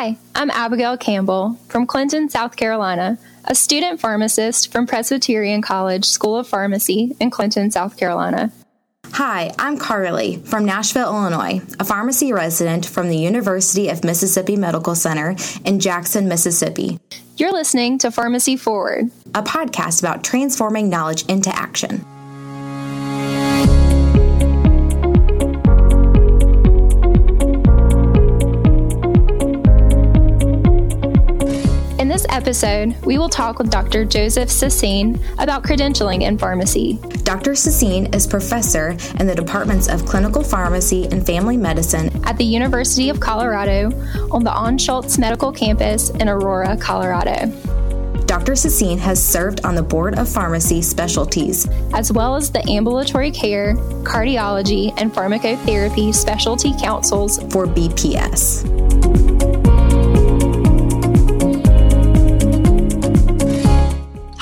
Hi, I'm Abigail Campbell from Clinton, South Carolina, a student pharmacist from Presbyterian College School of Pharmacy in Clinton, South Carolina. Hi, I'm Carly from Nashville, Illinois, a pharmacy resident from the University of Mississippi Medical Center in Jackson, Mississippi. You're listening to Pharmacy Forward, a podcast about transforming knowledge into action. Episode, we will talk with Dr. Joseph Saseen about credentialing in pharmacy. Dr. Saseen is professor in the departments of clinical pharmacy and family medicine at the University of Colorado on the Anschutz Medical Campus in Aurora, Colorado. Dr. Saseen has served on the Board of Pharmacy Specialties, as well as the Ambulatory Care, Cardiology, and Pharmacotherapy Specialty Councils for BPS.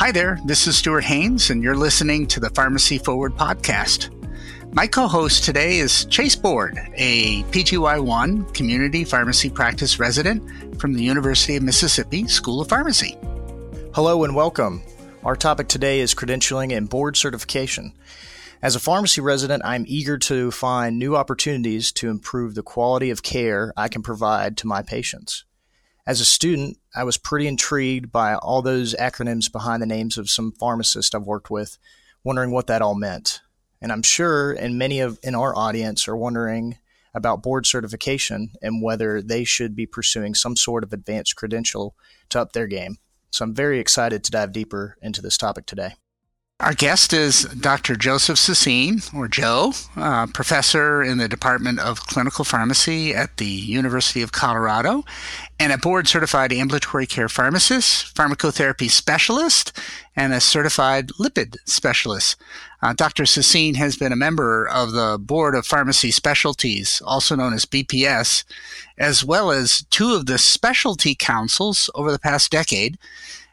Hi there, this is Stuart Haines, and you're listening to the Pharmacy Forward podcast. My co host today is Chase Board, a PGY1 community pharmacy practice resident from the University of Mississippi School of Pharmacy. Hello and welcome. Our topic today is credentialing and board certification. As a pharmacy resident, I'm eager to find new opportunities to improve the quality of care I can provide to my patients. As a student, I was pretty intrigued by all those acronyms behind the names of some pharmacists I've worked with, wondering what that all meant. And I'm sure, and many of in our audience are wondering about board certification and whether they should be pursuing some sort of advanced credential to up their game. So I'm very excited to dive deeper into this topic today. Our guest is Dr. Joseph Saseen, or Joe, uh, professor in the Department of Clinical Pharmacy at the University of Colorado, and a board certified ambulatory care pharmacist, pharmacotherapy specialist, and a certified lipid specialist. Uh, Dr. Saseen has been a member of the Board of Pharmacy Specialties, also known as BPS, as well as two of the specialty councils over the past decade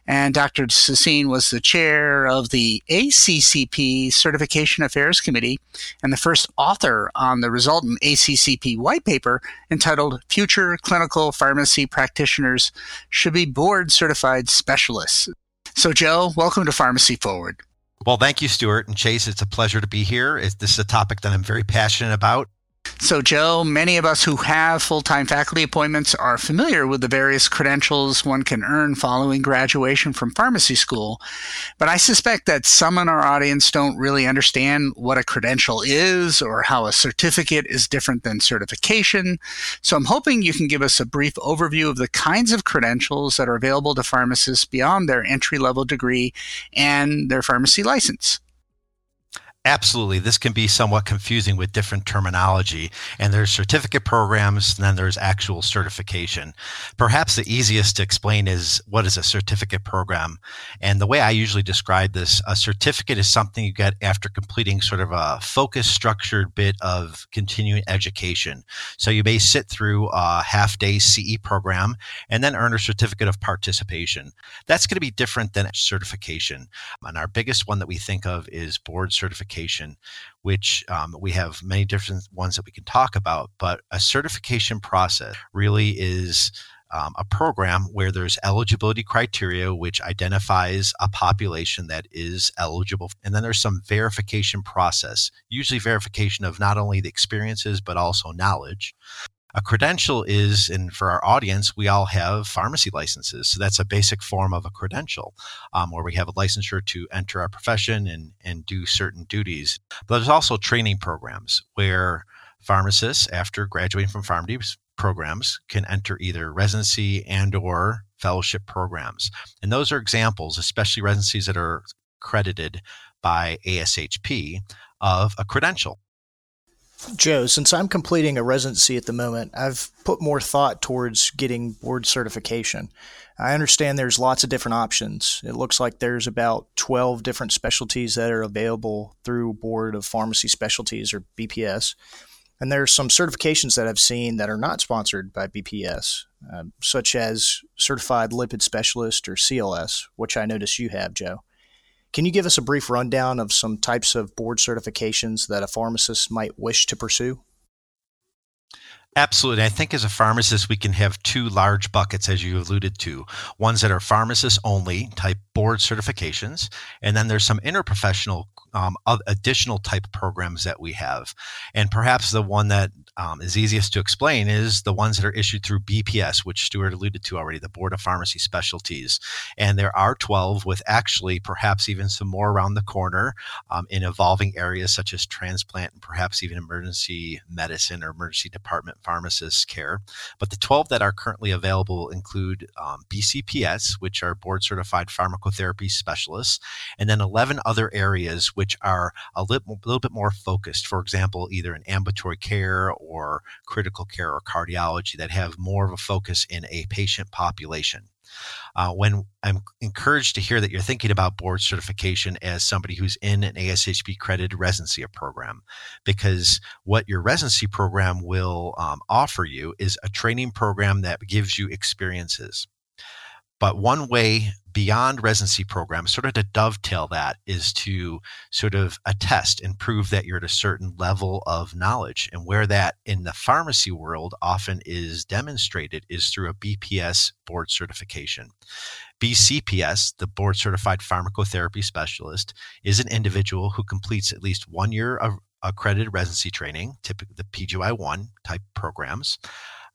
and Dr. Saseen was the chair of the ACCP Certification Affairs Committee and the first author on the resultant ACCP white paper entitled Future Clinical Pharmacy Practitioners Should Be Board Certified Specialists. So, Joe, welcome to Pharmacy Forward. Well, thank you, Stuart and Chase. It's a pleasure to be here. This is a topic that I'm very passionate about. So, Joe, many of us who have full time faculty appointments are familiar with the various credentials one can earn following graduation from pharmacy school. But I suspect that some in our audience don't really understand what a credential is or how a certificate is different than certification. So, I'm hoping you can give us a brief overview of the kinds of credentials that are available to pharmacists beyond their entry level degree and their pharmacy license. Absolutely. This can be somewhat confusing with different terminology. And there's certificate programs, and then there's actual certification. Perhaps the easiest to explain is what is a certificate program? And the way I usually describe this, a certificate is something you get after completing sort of a focused, structured bit of continuing education. So you may sit through a half day CE program and then earn a certificate of participation. That's going to be different than certification. And our biggest one that we think of is board certification certification, which um, we have many different ones that we can talk about. But a certification process really is um, a program where there's eligibility criteria which identifies a population that is eligible and then there's some verification process usually verification of not only the experiences but also knowledge a credential is, and for our audience, we all have pharmacy licenses. So that's a basic form of a credential um, where we have a licensure to enter our profession and, and do certain duties. But there's also training programs where pharmacists, after graduating from pharmacy programs, can enter either residency and or fellowship programs. And those are examples, especially residencies that are credited by ASHP of a credential. Joe, since I'm completing a residency at the moment, I've put more thought towards getting board certification. I understand there's lots of different options. It looks like there's about 12 different specialties that are available through Board of Pharmacy Specialties or BPS. And there's some certifications that I've seen that are not sponsored by BPS, uh, such as Certified Lipid Specialist or CLS, which I notice you have, Joe. Can you give us a brief rundown of some types of board certifications that a pharmacist might wish to pursue? Absolutely. I think as a pharmacist, we can have two large buckets, as you alluded to ones that are pharmacist only type board certifications, and then there's some interprofessional um, additional type programs that we have. And perhaps the one that um, is easiest to explain is the ones that are issued through BPS, which Stuart alluded to already, the Board of Pharmacy Specialties. And there are 12 with actually perhaps even some more around the corner um, in evolving areas such as transplant and perhaps even emergency medicine or emergency department pharmacist care. But the 12 that are currently available include um, BCPS, which are board certified pharmacotherapy specialists, and then 11 other areas which are a little, little bit more focused. For example, either in ambulatory care or critical care or cardiology that have more of a focus in a patient population. Uh, when I'm encouraged to hear that you're thinking about board certification as somebody who's in an ASHP accredited residency program, because what your residency program will um, offer you is a training program that gives you experiences. But one way beyond residency programs, sort of to dovetail that, is to sort of attest and prove that you're at a certain level of knowledge. And where that in the pharmacy world often is demonstrated is through a BPS board certification. BCPS, the board certified pharmacotherapy specialist, is an individual who completes at least one year of accredited residency training, typically the PGY1 type programs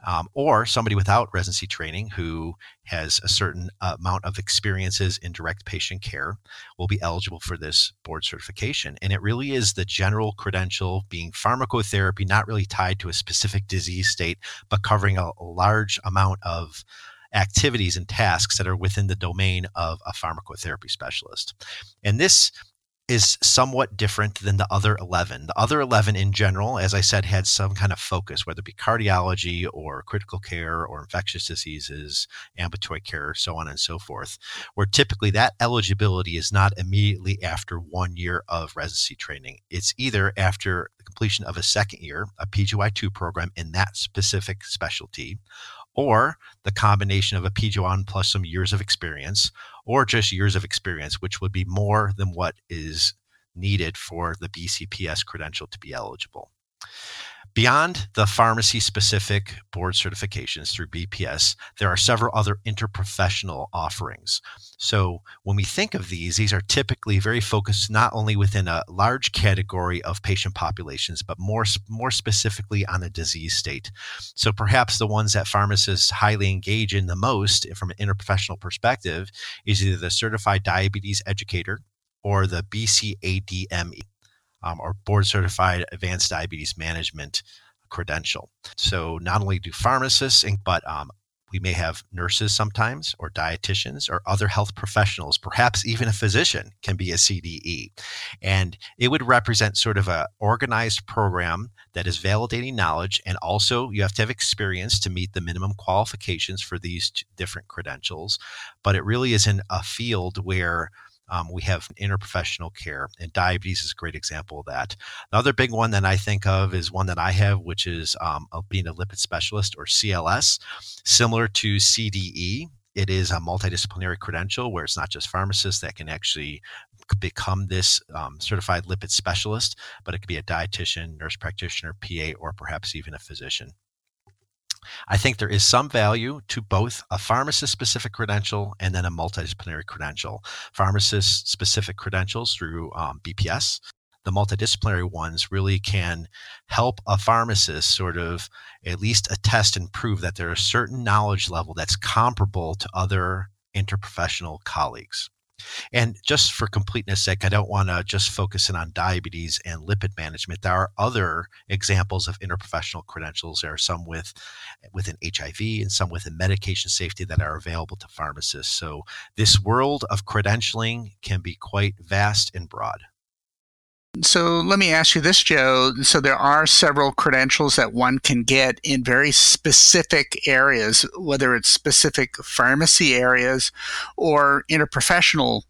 um, or somebody without residency training who has a certain amount of experiences in direct patient care will be eligible for this board certification. And it really is the general credential being pharmacotherapy, not really tied to a specific disease state, but covering a, a large amount of activities and tasks that are within the domain of a pharmacotherapy specialist. And this is somewhat different than the other 11. The other 11 in general, as I said, had some kind of focus, whether it be cardiology or critical care or infectious diseases, ambulatory care, so on and so forth, where typically that eligibility is not immediately after one year of residency training. It's either after the completion of a second year, a PGY2 program in that specific specialty, or the combination of a PGY1 plus some years of experience, or just years of experience, which would be more than what is needed for the BCPS credential to be eligible. Beyond the pharmacy specific board certifications through BPS, there are several other interprofessional offerings. So, when we think of these, these are typically very focused not only within a large category of patient populations, but more, more specifically on a disease state. So, perhaps the ones that pharmacists highly engage in the most eh, from an interprofessional perspective is either the certified diabetes educator or the BCADME um, or board certified advanced diabetes management credential. So not only do pharmacists, but um, we may have nurses sometimes, or dietitians, or other health professionals, perhaps even a physician can be a CDE. And it would represent sort of a organized program that is validating knowledge. And also, you have to have experience to meet the minimum qualifications for these different credentials. But it really is in a field where um, we have interprofessional care, and diabetes is a great example of that. Another big one that I think of is one that I have, which is um, being a lipid specialist or CLS, similar to CDE. It is a multidisciplinary credential where it's not just pharmacists that can actually become this um, certified lipid specialist, but it could be a dietitian, nurse practitioner, PA, or perhaps even a physician. I think there is some value to both a pharmacist specific credential and then a multidisciplinary credential. Pharmacist specific credentials through um, BPS, the multidisciplinary ones really can help a pharmacist sort of at least attest and prove that there's a certain knowledge level that's comparable to other interprofessional colleagues. And just for completeness sake, I don't want to just focus in on diabetes and lipid management. There are other examples of interprofessional credentials. There are some with within HIV and some within medication safety that are available to pharmacists. So this world of credentialing can be quite vast and broad. So let me ask you this, Joe. So there are several credentials that one can get in very specific areas, whether it's specific pharmacy areas or interprofessional.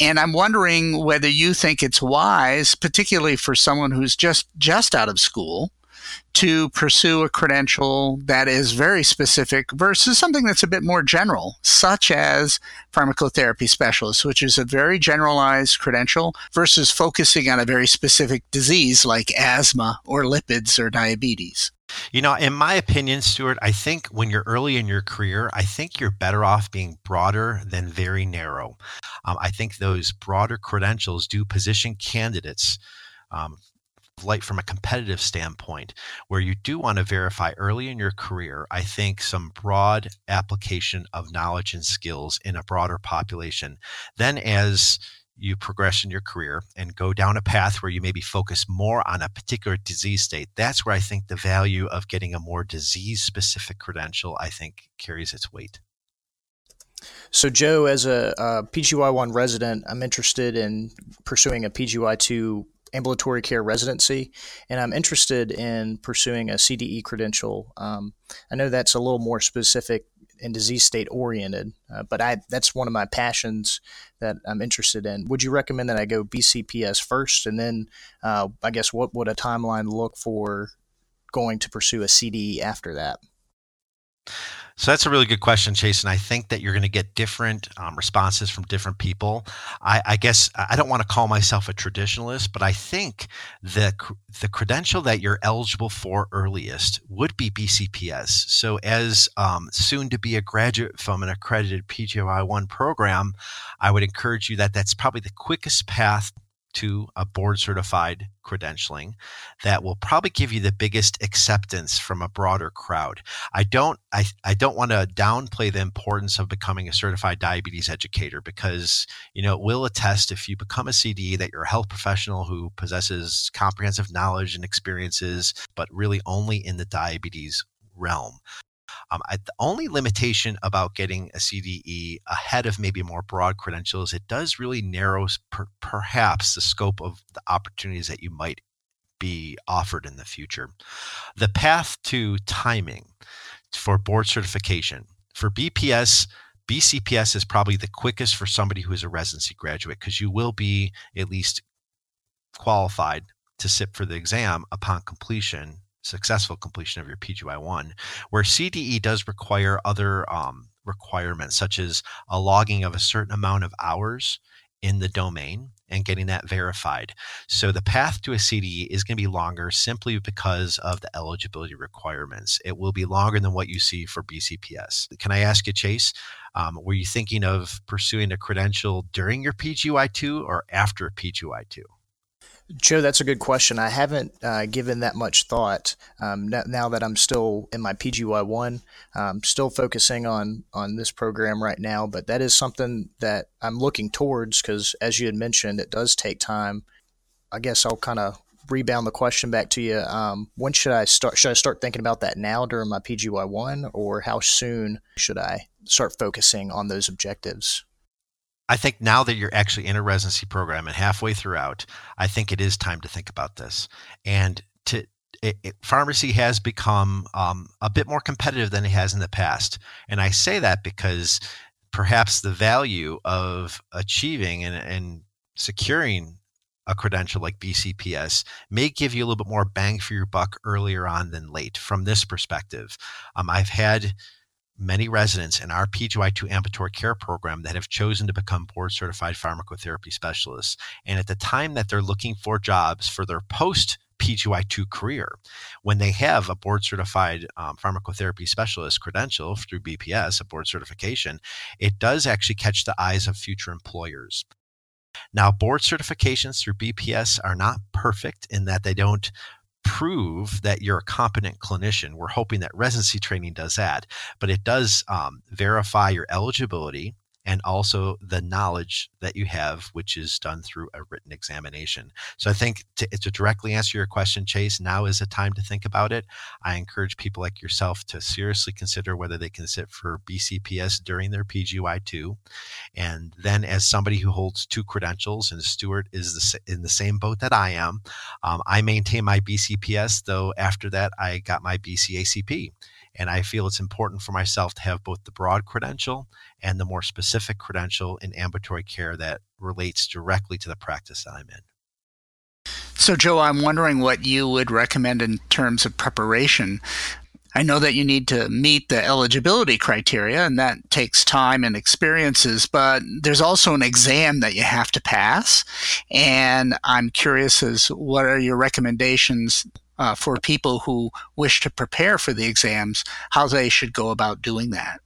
And I'm wondering whether you think it's wise, particularly for someone who's just just out of school, to pursue a credential that is very specific versus something that's a bit more general, such as pharmacotherapy specialist, which is a very generalized credential versus focusing on a very specific disease like asthma or lipids or diabetes. You know, in my opinion, Stuart, I think when you're early in your career, I think you're better off being broader than very narrow. Um, I think those broader credentials do position candidates um, like from a competitive standpoint, where you do want to verify early in your career, I think some broad application of knowledge and skills in a broader population. Then, as you progress in your career and go down a path where you maybe focus more on a particular disease state, that's where I think the value of getting a more disease specific credential, I think, carries its weight. So, Joe, as a, uh, a PGY1 resident, I'm interested in pursuing a PGY2 ambulatory care residency, and I'm interested in pursuing a CDE credential. Um, I know that's a little more specific and disease state oriented, uh, but I that's one of my passions that I'm interested in. Would you recommend that I go BCPS first, and then uh, I guess what would a timeline look for going to pursue a CDE after that? So that's a really good question. And I think that you're going to get different um, responses from different people. I, I, guess I don't want to call myself a traditionalist, but I think the the credential that you're eligible for earliest would be BCPS. So as um, soon to be a graduate from an accredited PGY one program, I would encourage you that that's probably the quickest path to a board certified credentialing that will probably give you the biggest acceptance from a broader crowd. I don't I, I don't want to downplay the importance of becoming a certified diabetes educator because you know it will attest if you become a CDE that you're a health professional who possesses comprehensive knowledge and experiences but really only in the diabetes realm. Um, I, the only limitation about getting a CDE ahead of maybe more broad credentials, it does really narrow per, perhaps the scope of the opportunities that you might be offered in the future. The path to timing for board certification for BPS. BCPS is probably the quickest for somebody who is a residency graduate because you will be at least qualified to sit for the exam upon completion successful completion of your PGY1, where CDE does require other um, requirements, such as a logging of a certain amount of hours in the domain and getting that verified. So the path to a CDE is going to be longer simply because of the eligibility requirements. It will be longer than what you see for BCPS. Can I ask you, Chase? Um, were you thinking of pursuing a credential during your PGY2 or after PGY2? Joe, that's a good question. I haven't uh, given that much thought um, now that I'm still in my PGY one. I'm still focusing on on this program right now, but that is something that I'm looking towards because, as you had mentioned, it does take time. I guess I'll kind of rebound the question back to you. Um, when should I start? Should I start thinking about that now during my PGY one, or how soon should I start focusing on those objectives? I think now that you're actually in a residency program and halfway throughout, I think it is time to think about this. And to it, it, pharmacy has become um, a bit more competitive than it has in the past. And I say that because perhaps the value of achieving and, and securing a credential like BCPS may give you a little bit more bang for your buck earlier on than late from this perspective. Um, I've had many residents in our PGY2 ambulatory care program that have chosen to become board certified pharmacotherapy specialists. And at the time that they're looking for jobs for their post PGY2 career, when they have a board certified um, pharmacotherapy specialist credential through BPS, a board certification, it does actually catch the eyes of future employers. Now, board certifications through BPS are not perfect in that they don't prove that you're a competent clinician. We're hoping that residency training does that, but it does um, verify your eligibility and also the knowledge that you have, which is done through a written examination. So I think to, to, directly answer your question, Chase, now is a time to think about it. I encourage people like yourself to seriously consider whether they can sit for BCPS during their PGY2. And then, as somebody who holds two credentials, and Stuart is the, in the same boat that I am, um, I maintain my BCPS, though after that, I got my BCACP. And I feel it's important for myself to have both the broad credential and the more specific credential in ambulatory care that relates directly to the practice that I'm in. So, Joe, I'm wondering what you would recommend in terms of preparation. I know that you need to meet the eligibility criteria, and that takes time and experiences, but there's also an exam that you have to pass. And I'm curious as what are your recommendations uh, for people who wish to prepare for the exams, how they should go about doing that?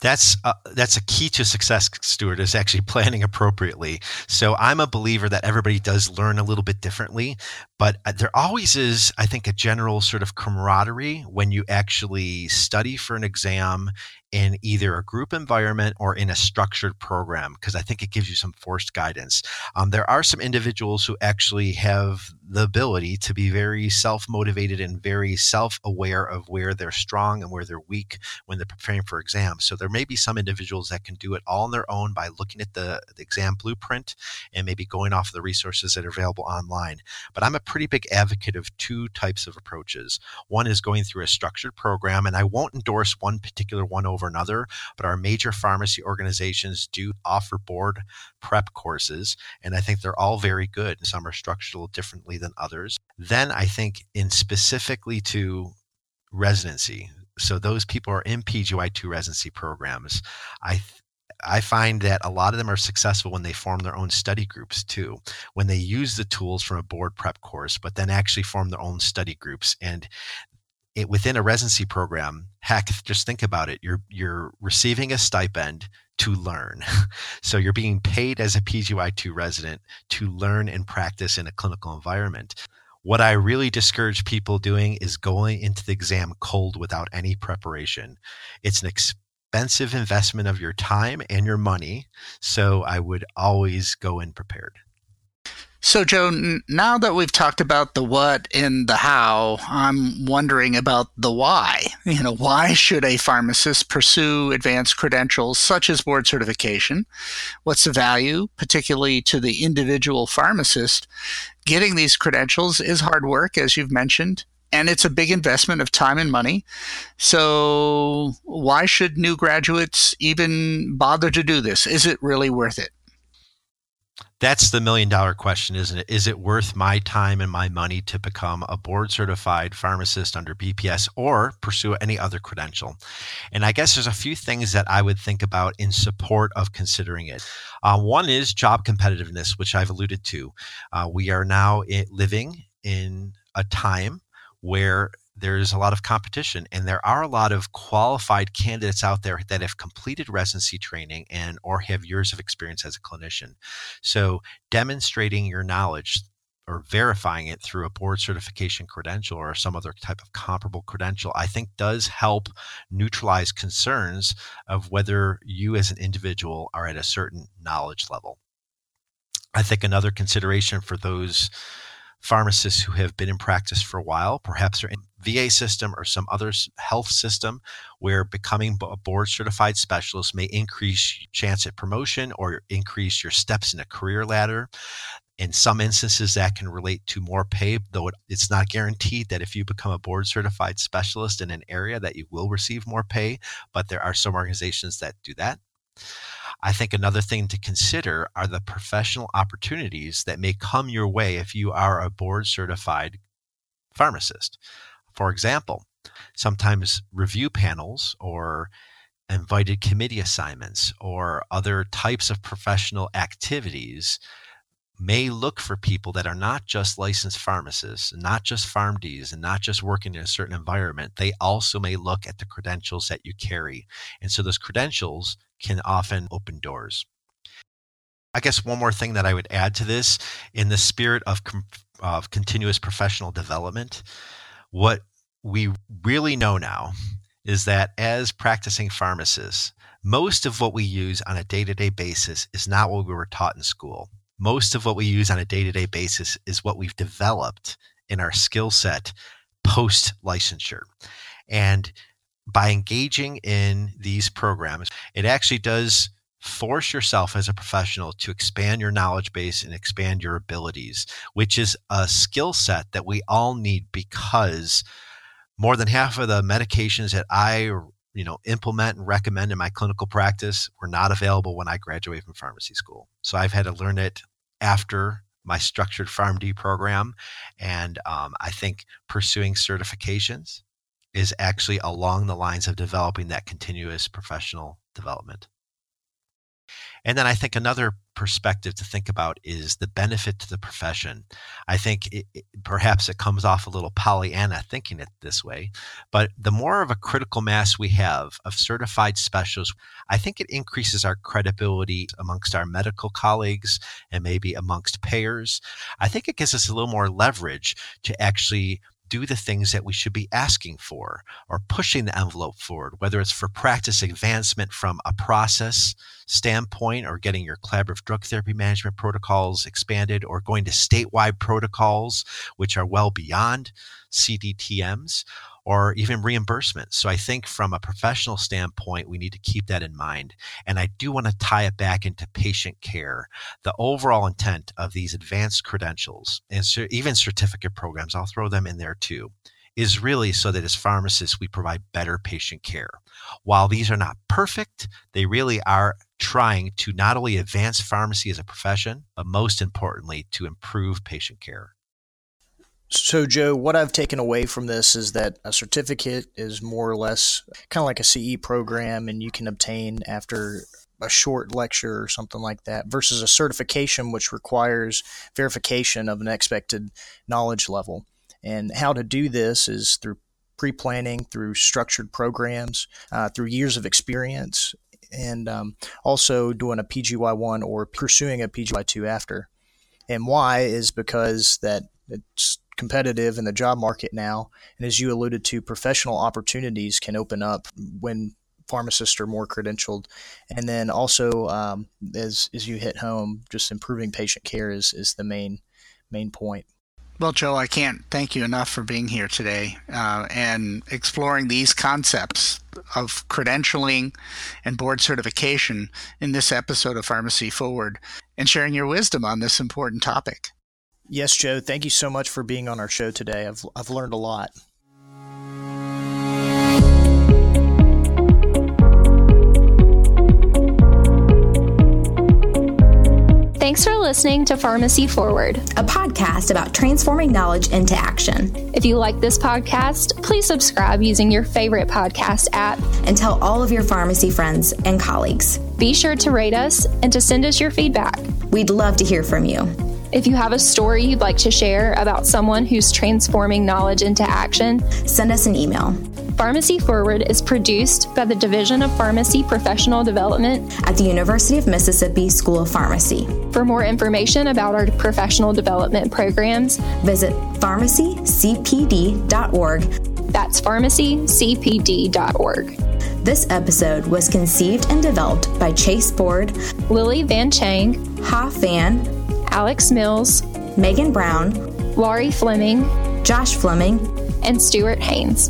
that's uh, that's a key to success stuart is actually planning appropriately so i'm a believer that everybody does learn a little bit differently but uh, there always is i think a general sort of camaraderie when you actually study for an exam in either a group environment or in a structured program because I think it gives you some forced guidance. Um, there are some individuals who actually have the ability to be very self motivated and very self aware of where they're strong and where they're weak when they're preparing for exams. So there may be some individuals that can do it all on their own by looking at the, the exam blueprint and maybe going off the resources that are available online. But I'm a pretty big advocate of two types of approaches. One is going through a structured program, and I won't endorse one particular one over over another, but our major pharmacy organizations do offer board prep courses, and I think they're all very good. Some are structured differently than others. Then I think in specifically to residency, so those people are in PGY2 residency programs. I I find that a lot of them are successful when they form their own study groups too, when they use the tools from a board prep course, but then actually form their own study groups. And it, within a residency program, heck, just think about it. You're you're receiving a stipend to learn. so you're being paid as a PGY2 resident to learn and practice in a clinical environment. What I really discourage people doing is going into the exam cold without any preparation. It's an expensive investment of your time and your money. So I would always go in prepared. So, Joe, now that we've talked about the what and the how, I'm wondering about the why. You know, why should a pharmacist pursue advanced credentials such as board certification? What's the value, particularly to the individual pharmacist? Getting these credentials is hard work, as you've mentioned, and it's a big investment of time and money. So, why should new graduates even bother to do this? Is it really worth it? That's the million dollar question, isn't it? Is it worth my time and my money to become a board certified pharmacist under BPS or pursue any other credential? And I guess there's a few things that I would think about in support of considering it. Uh, one is job competitiveness, which I've alluded to. Uh, we are now living in a time where there's a lot of competition and there are a lot of qualified candidates out there that have completed residency training and or have years of experience as a clinician so demonstrating your knowledge or verifying it through a board certification credential or some other type of comparable credential, I think does help neutralize concerns of whether you as an individual are at a certain knowledge level. I think another consideration for those pharmacists who have been in practice for a while, perhaps are VA system or some other health system where becoming a board certified specialist may increase your chance at promotion or increase your steps in a career ladder. In some instances, that can relate to more pay, though it's not guaranteed that if you become a board certified specialist in an area that you will receive more pay, but there are some organizations that do that. I think another thing to consider are the professional opportunities that may come your way if you are a board certified pharmacist. For example, sometimes review panels or invited committee assignments or other types of professional activities may look for people that are not just licensed pharmacists, not just PharmDs, and not just working in a certain environment. They also may look at the credentials that you carry. And so those credentials can often open doors. I guess one more thing that I would add to this in the spirit of, of continuous professional development, what we really know now is that as practicing pharmacists, most of what we use on a day to day basis is not what we were taught in school. Most of what we use on a day to day basis is what we've developed in our skill set post licensure. And by engaging in these programs, it actually does force yourself as a professional to expand your knowledge base and expand your abilities, which is a skill set that we all need because more than half of the medications that I you know implement and recommend in my clinical practice were not available when I graduated from pharmacy school. So I've had to learn it after my structured PharmD program, and um, I think pursuing certifications is actually along the lines of developing that continuous professional development. And then I think another perspective to think about is the benefit to the profession. I think it, it, perhaps it comes off a little Pollyanna thinking it this way, but the more of a critical mass we have of certified specialists, I think it increases our credibility amongst our medical colleagues and maybe amongst payers. I think it gives us a little more leverage to actually do the things that we should be asking for or pushing the envelope forward, whether it's for practice advancement from a process standpoint or getting your collaborative drug therapy management protocols expanded or going to statewide protocols, which are well beyond CDTMs or even reimbursement. So I think from a professional standpoint, we need to keep that in mind. And I do want to tie it back into patient care. The overall intent of these advanced credentials and even certificate programs, I'll throw them in there too, is really so that as pharmacists, we provide better patient care. While these are not perfect, they really are trying to not only advance pharmacy as a profession, but most importantly, to improve patient care. So, Joe, what I've taken away from this is that a certificate is more or less kind of like a CE program, and you can obtain after a short lecture or something like that, versus a certification, which requires verification of an expected knowledge level. And how to do this is through pre planning, through structured programs, uh, through years of experience, and um, also doing a PGY1 or pursuing a PGY2 after. And why is because that it's competitive in the job market now. And as you alluded to, professional opportunities can open up when pharmacists are more credentialed. And then also, um, as, as you hit home, just improving patient care is, is the main main point. Well, Joe, I can't thank you enough for being here today uh, and exploring these concepts of credentialing and board certification in this episode of Pharmacy Forward and sharing your wisdom on this important topic. Yes, Joe. Thank you so much for being on our show today. I've, I've learned a lot. Thanks for listening to Pharmacy Forward, a podcast about transforming knowledge into action. If you like this podcast, please subscribe using your favorite podcast app and tell all of your pharmacy friends and colleagues. Be sure to rate us and to send us your feedback. We'd love to hear from you. If you have a story you'd like to share about someone who's transforming knowledge into action, send us an email. Pharmacy Forward is produced by the Division of Pharmacy Professional Development at the University of Mississippi School of Pharmacy. For more information about our professional development programs, visit pharmacycpd.org. That's pharmacycpd.org. This episode was conceived and developed by Chase Board, Lily Van Chang, Ha Fan, Alex Mills, Megan Brown, Laurie Fleming, Josh Fleming, and Stuart Haines.